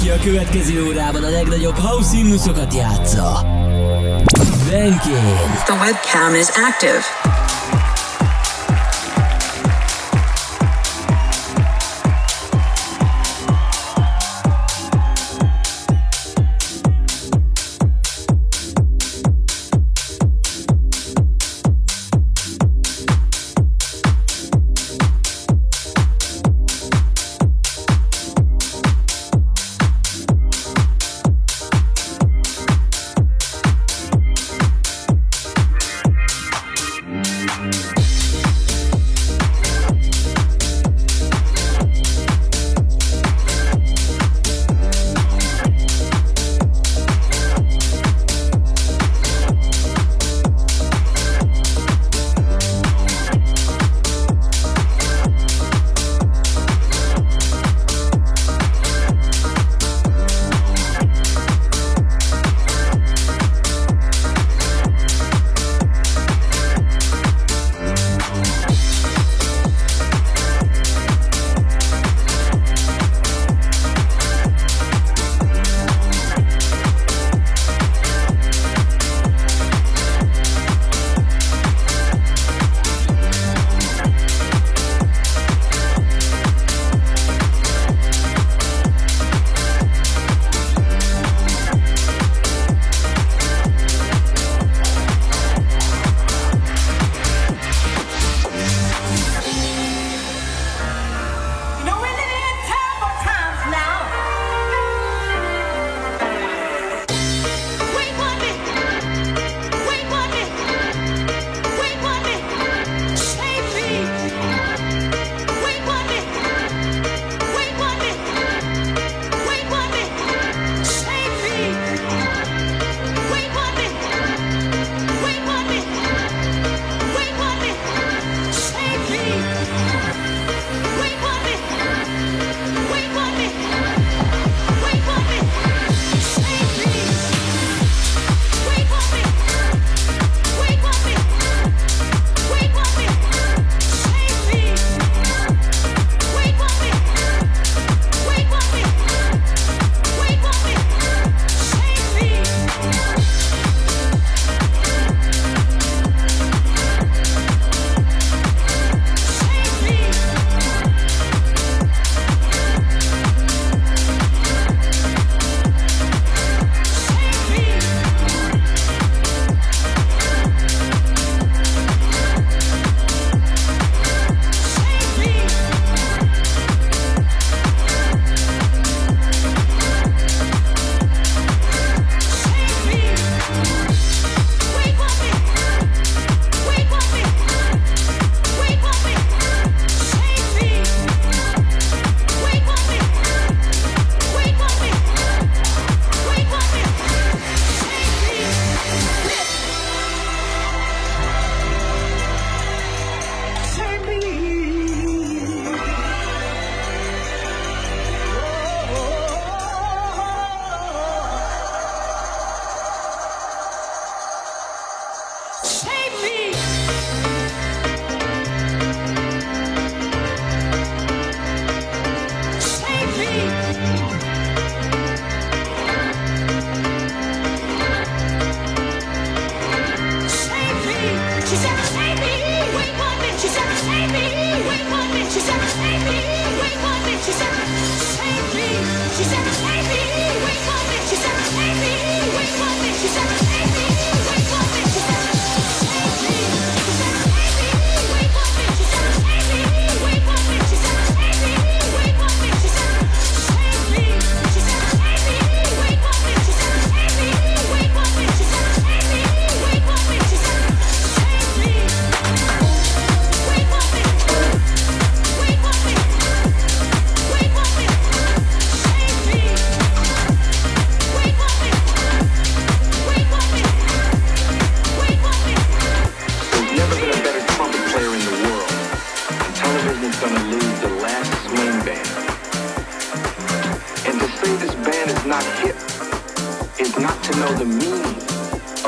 Aki a következő órában a legnagyobb house himnuszokat játsza. Benkén. The webcam is active.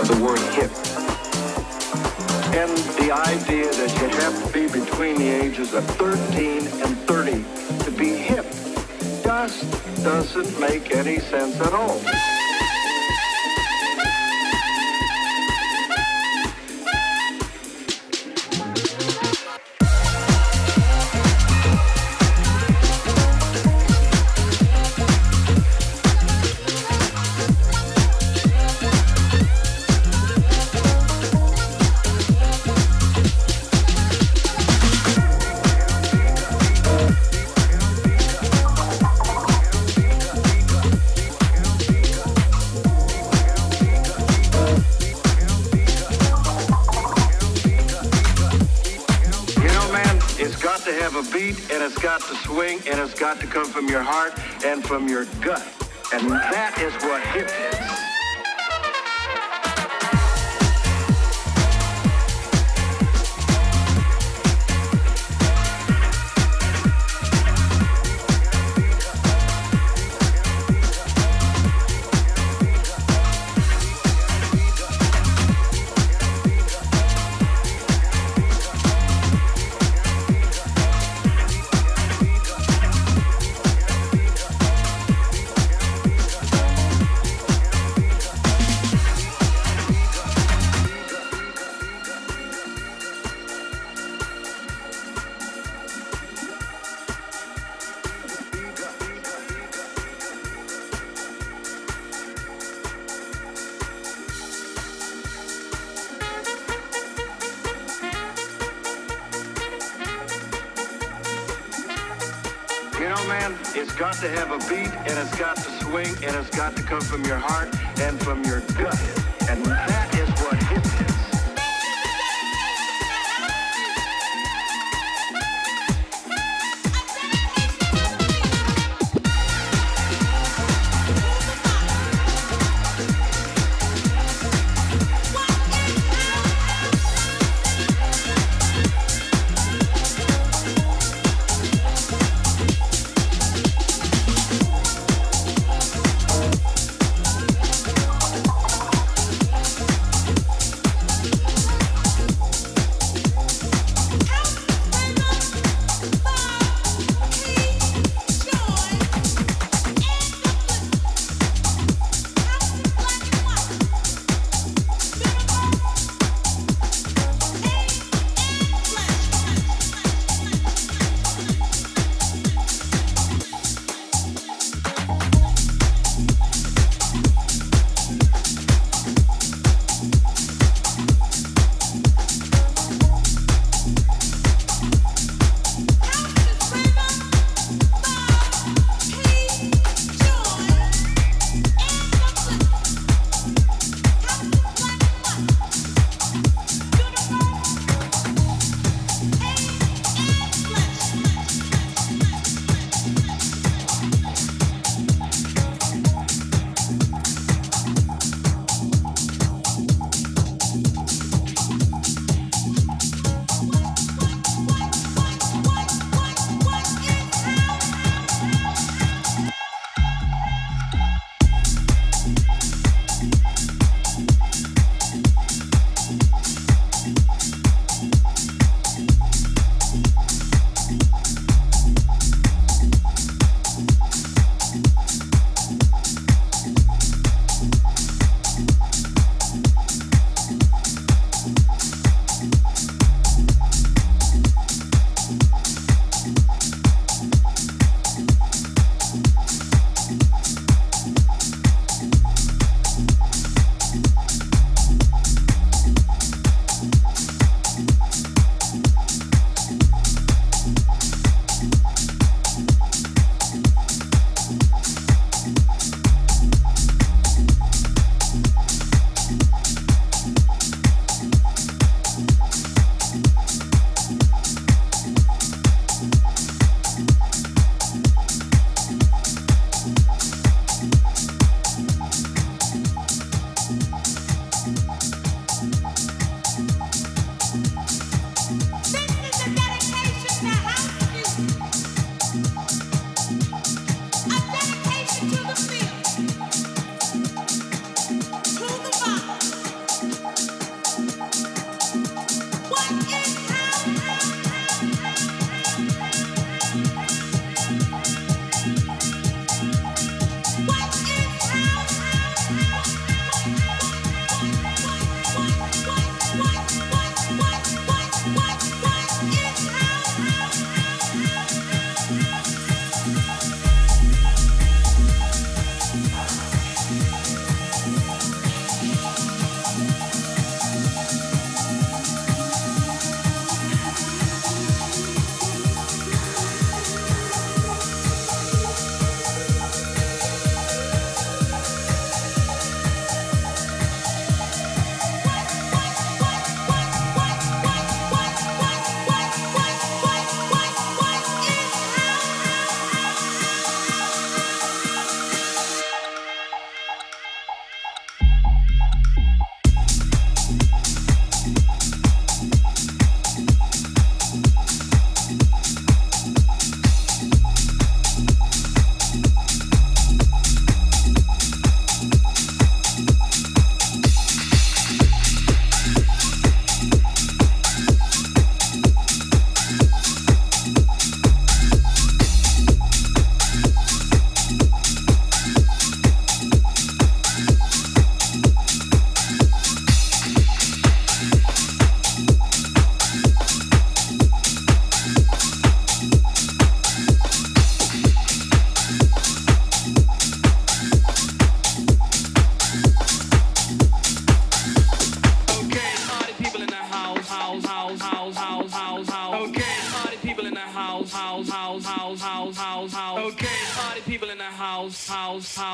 The word hip. And the idea that you have to be between the ages of 13 and 30 to be hip just doesn't make any sense at all. From your gut. And that is what hip is. To have a beat and it's got to swing and it's got to come from your heart and from your gut. And that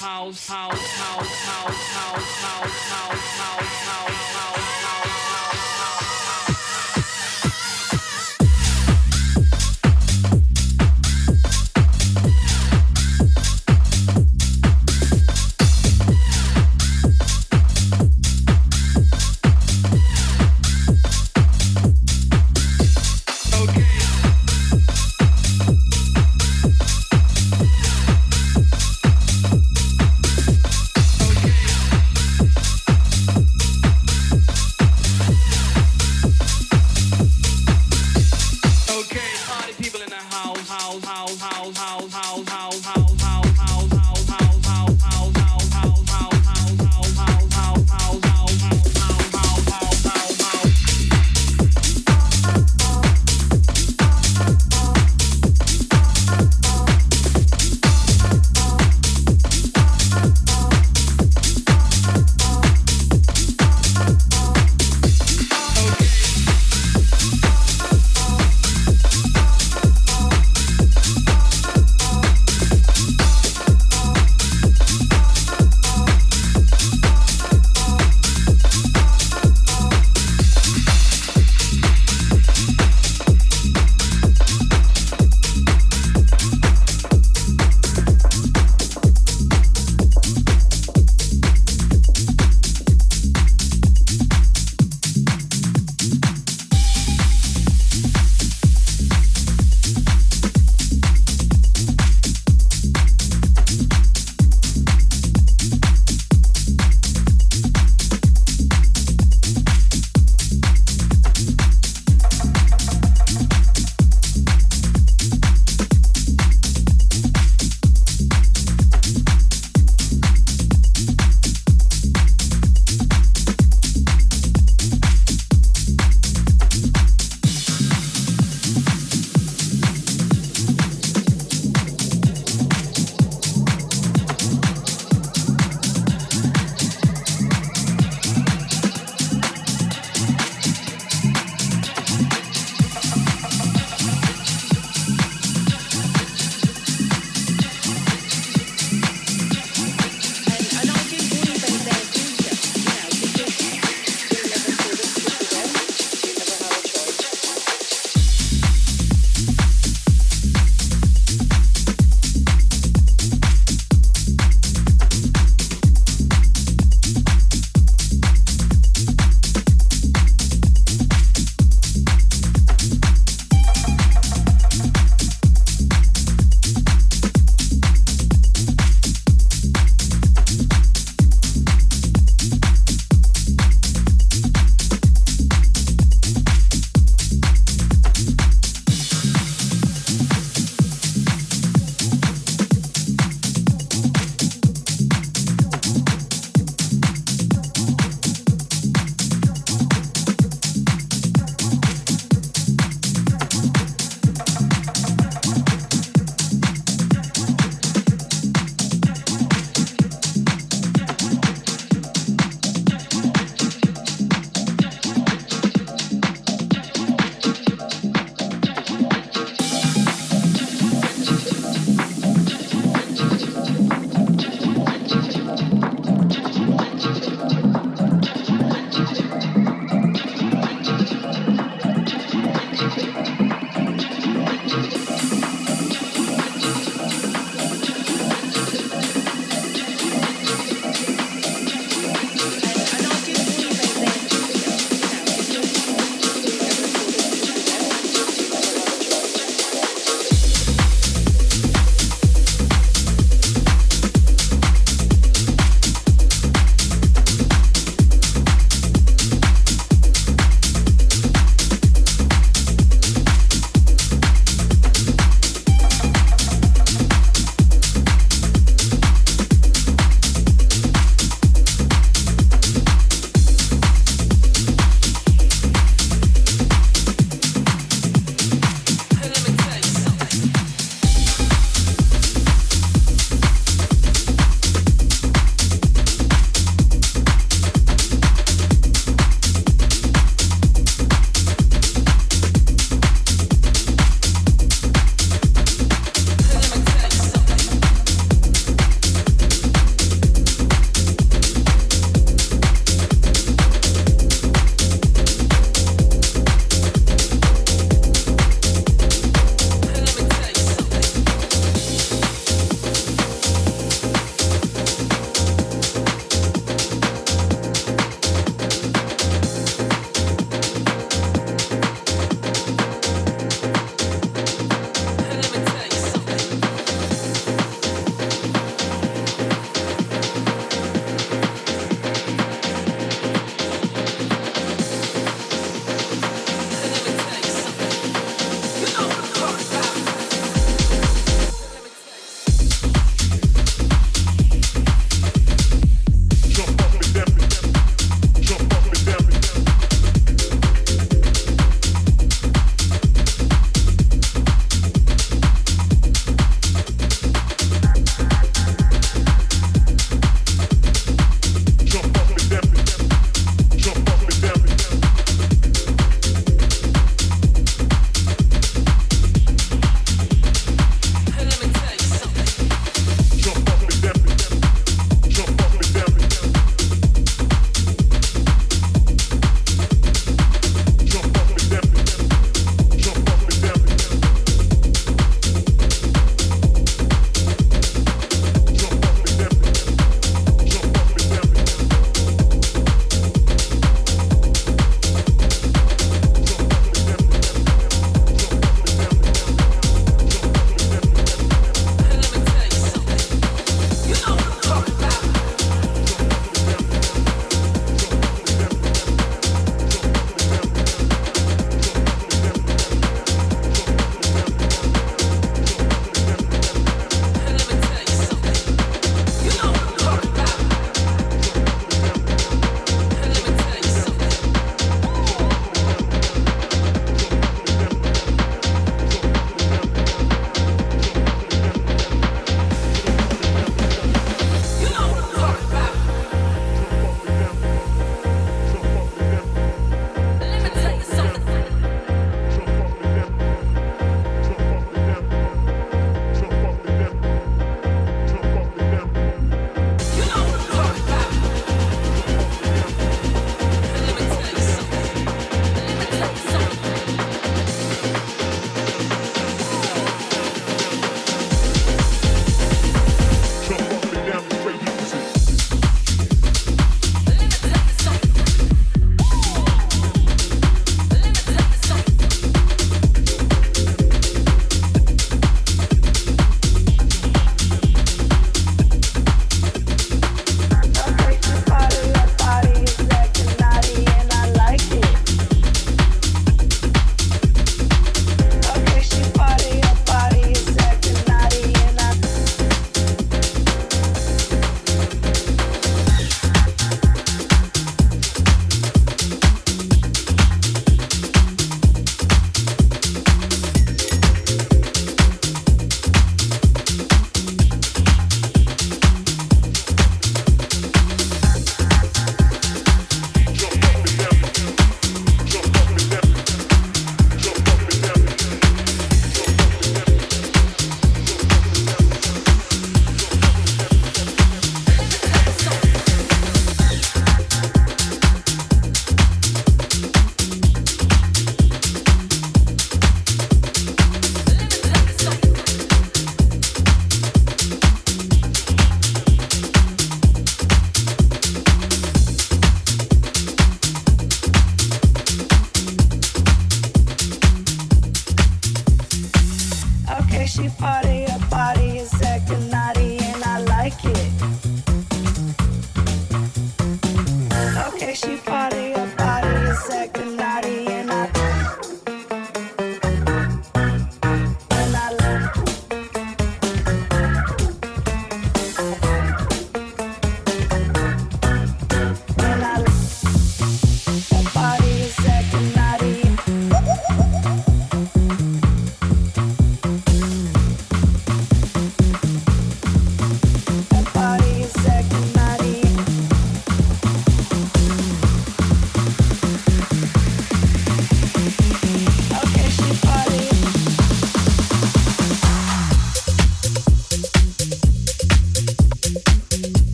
house, house.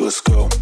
Let's go.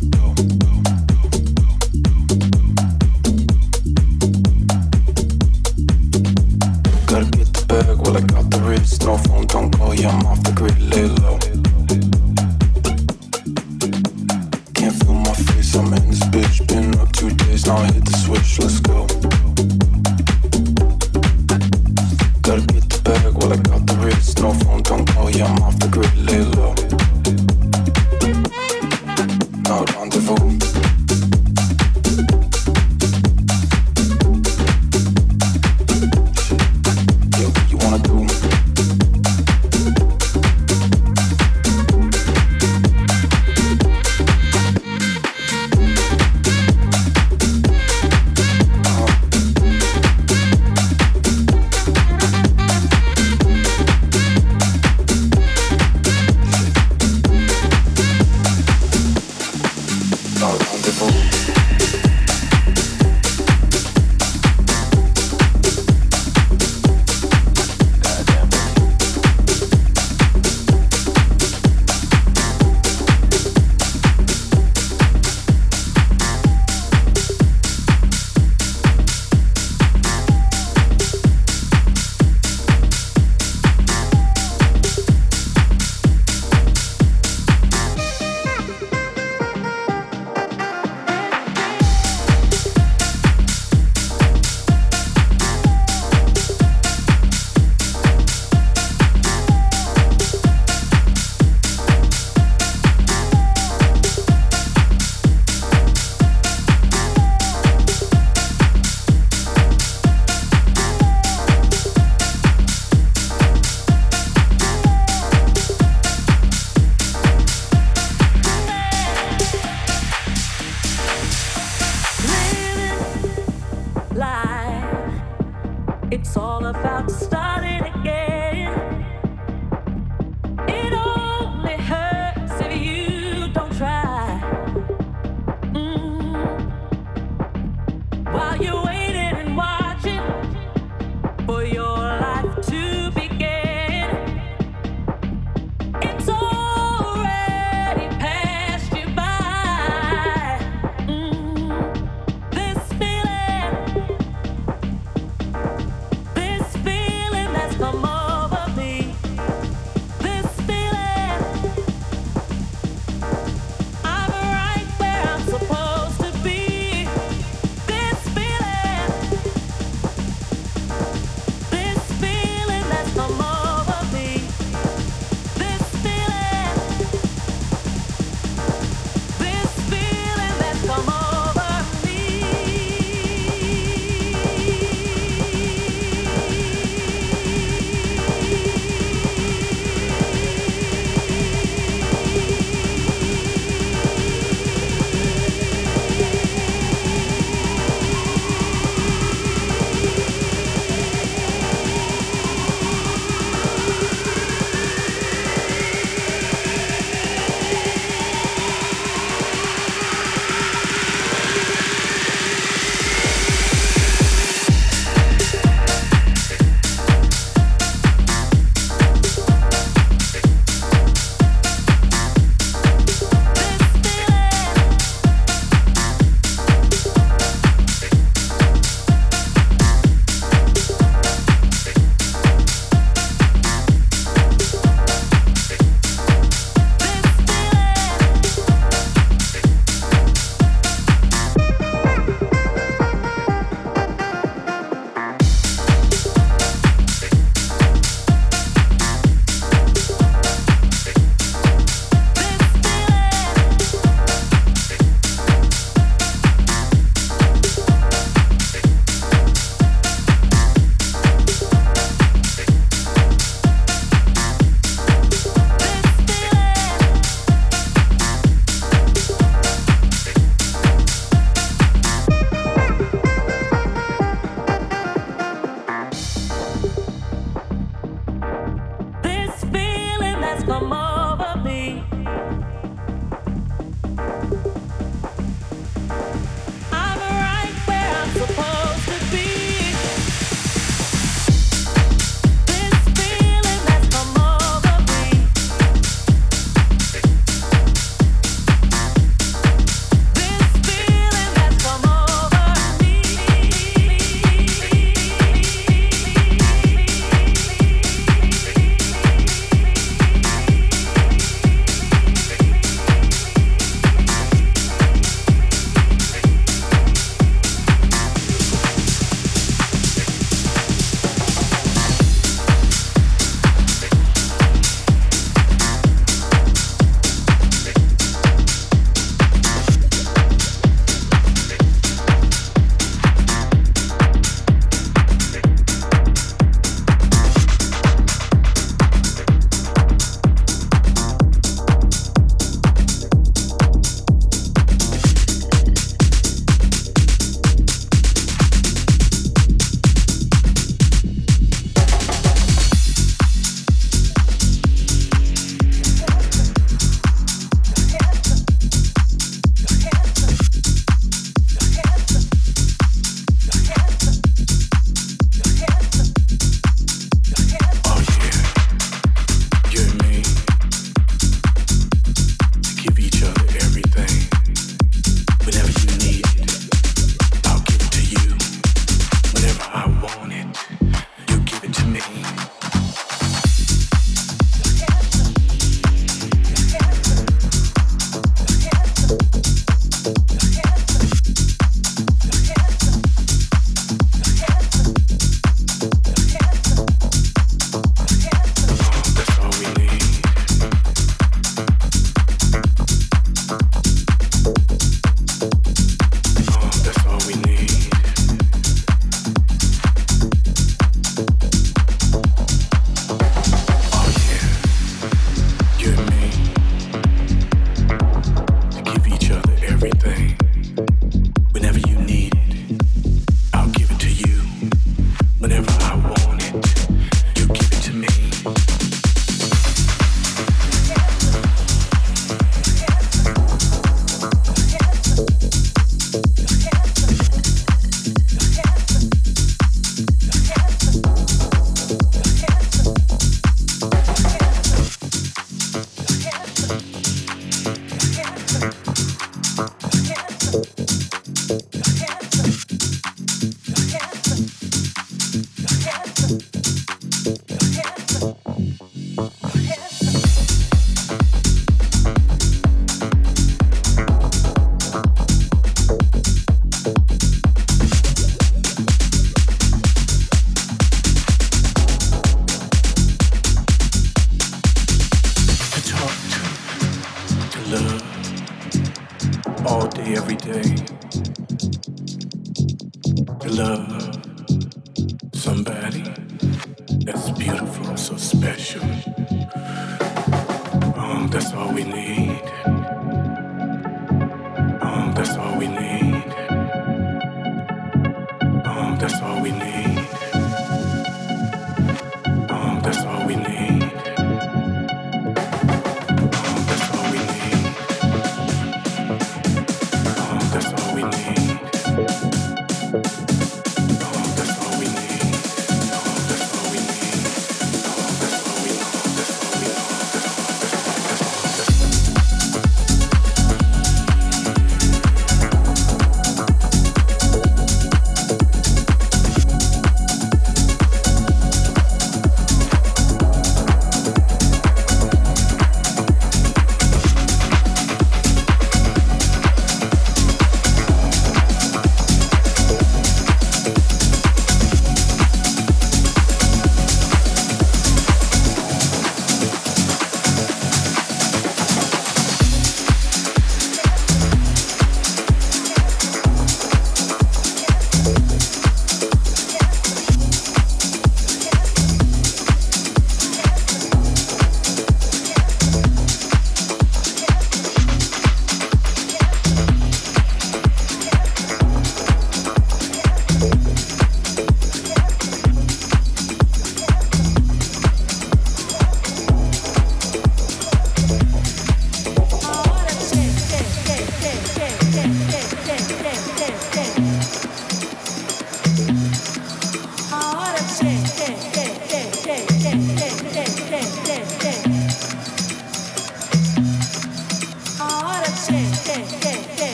that's all we need.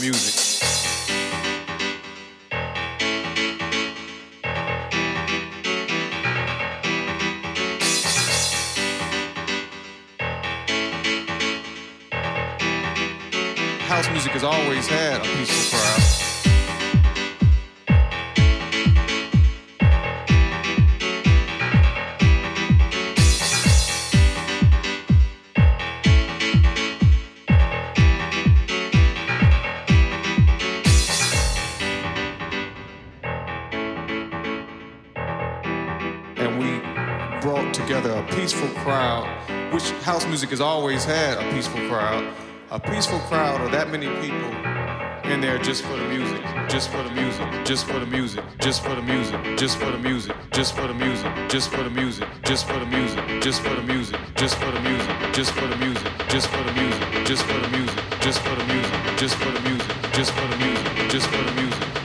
Music. House music has always had a peaceful crowd. Music has always had a peaceful crowd, a peaceful crowd of that many people in there just for the music, just for the music, just for the music, just for the music, just for the music, just for the music, just for the music, just for the music, just for the music, just for the music, just for the music, just for the music, just for the music, just for the music, just for the music, just for the music, just for the music,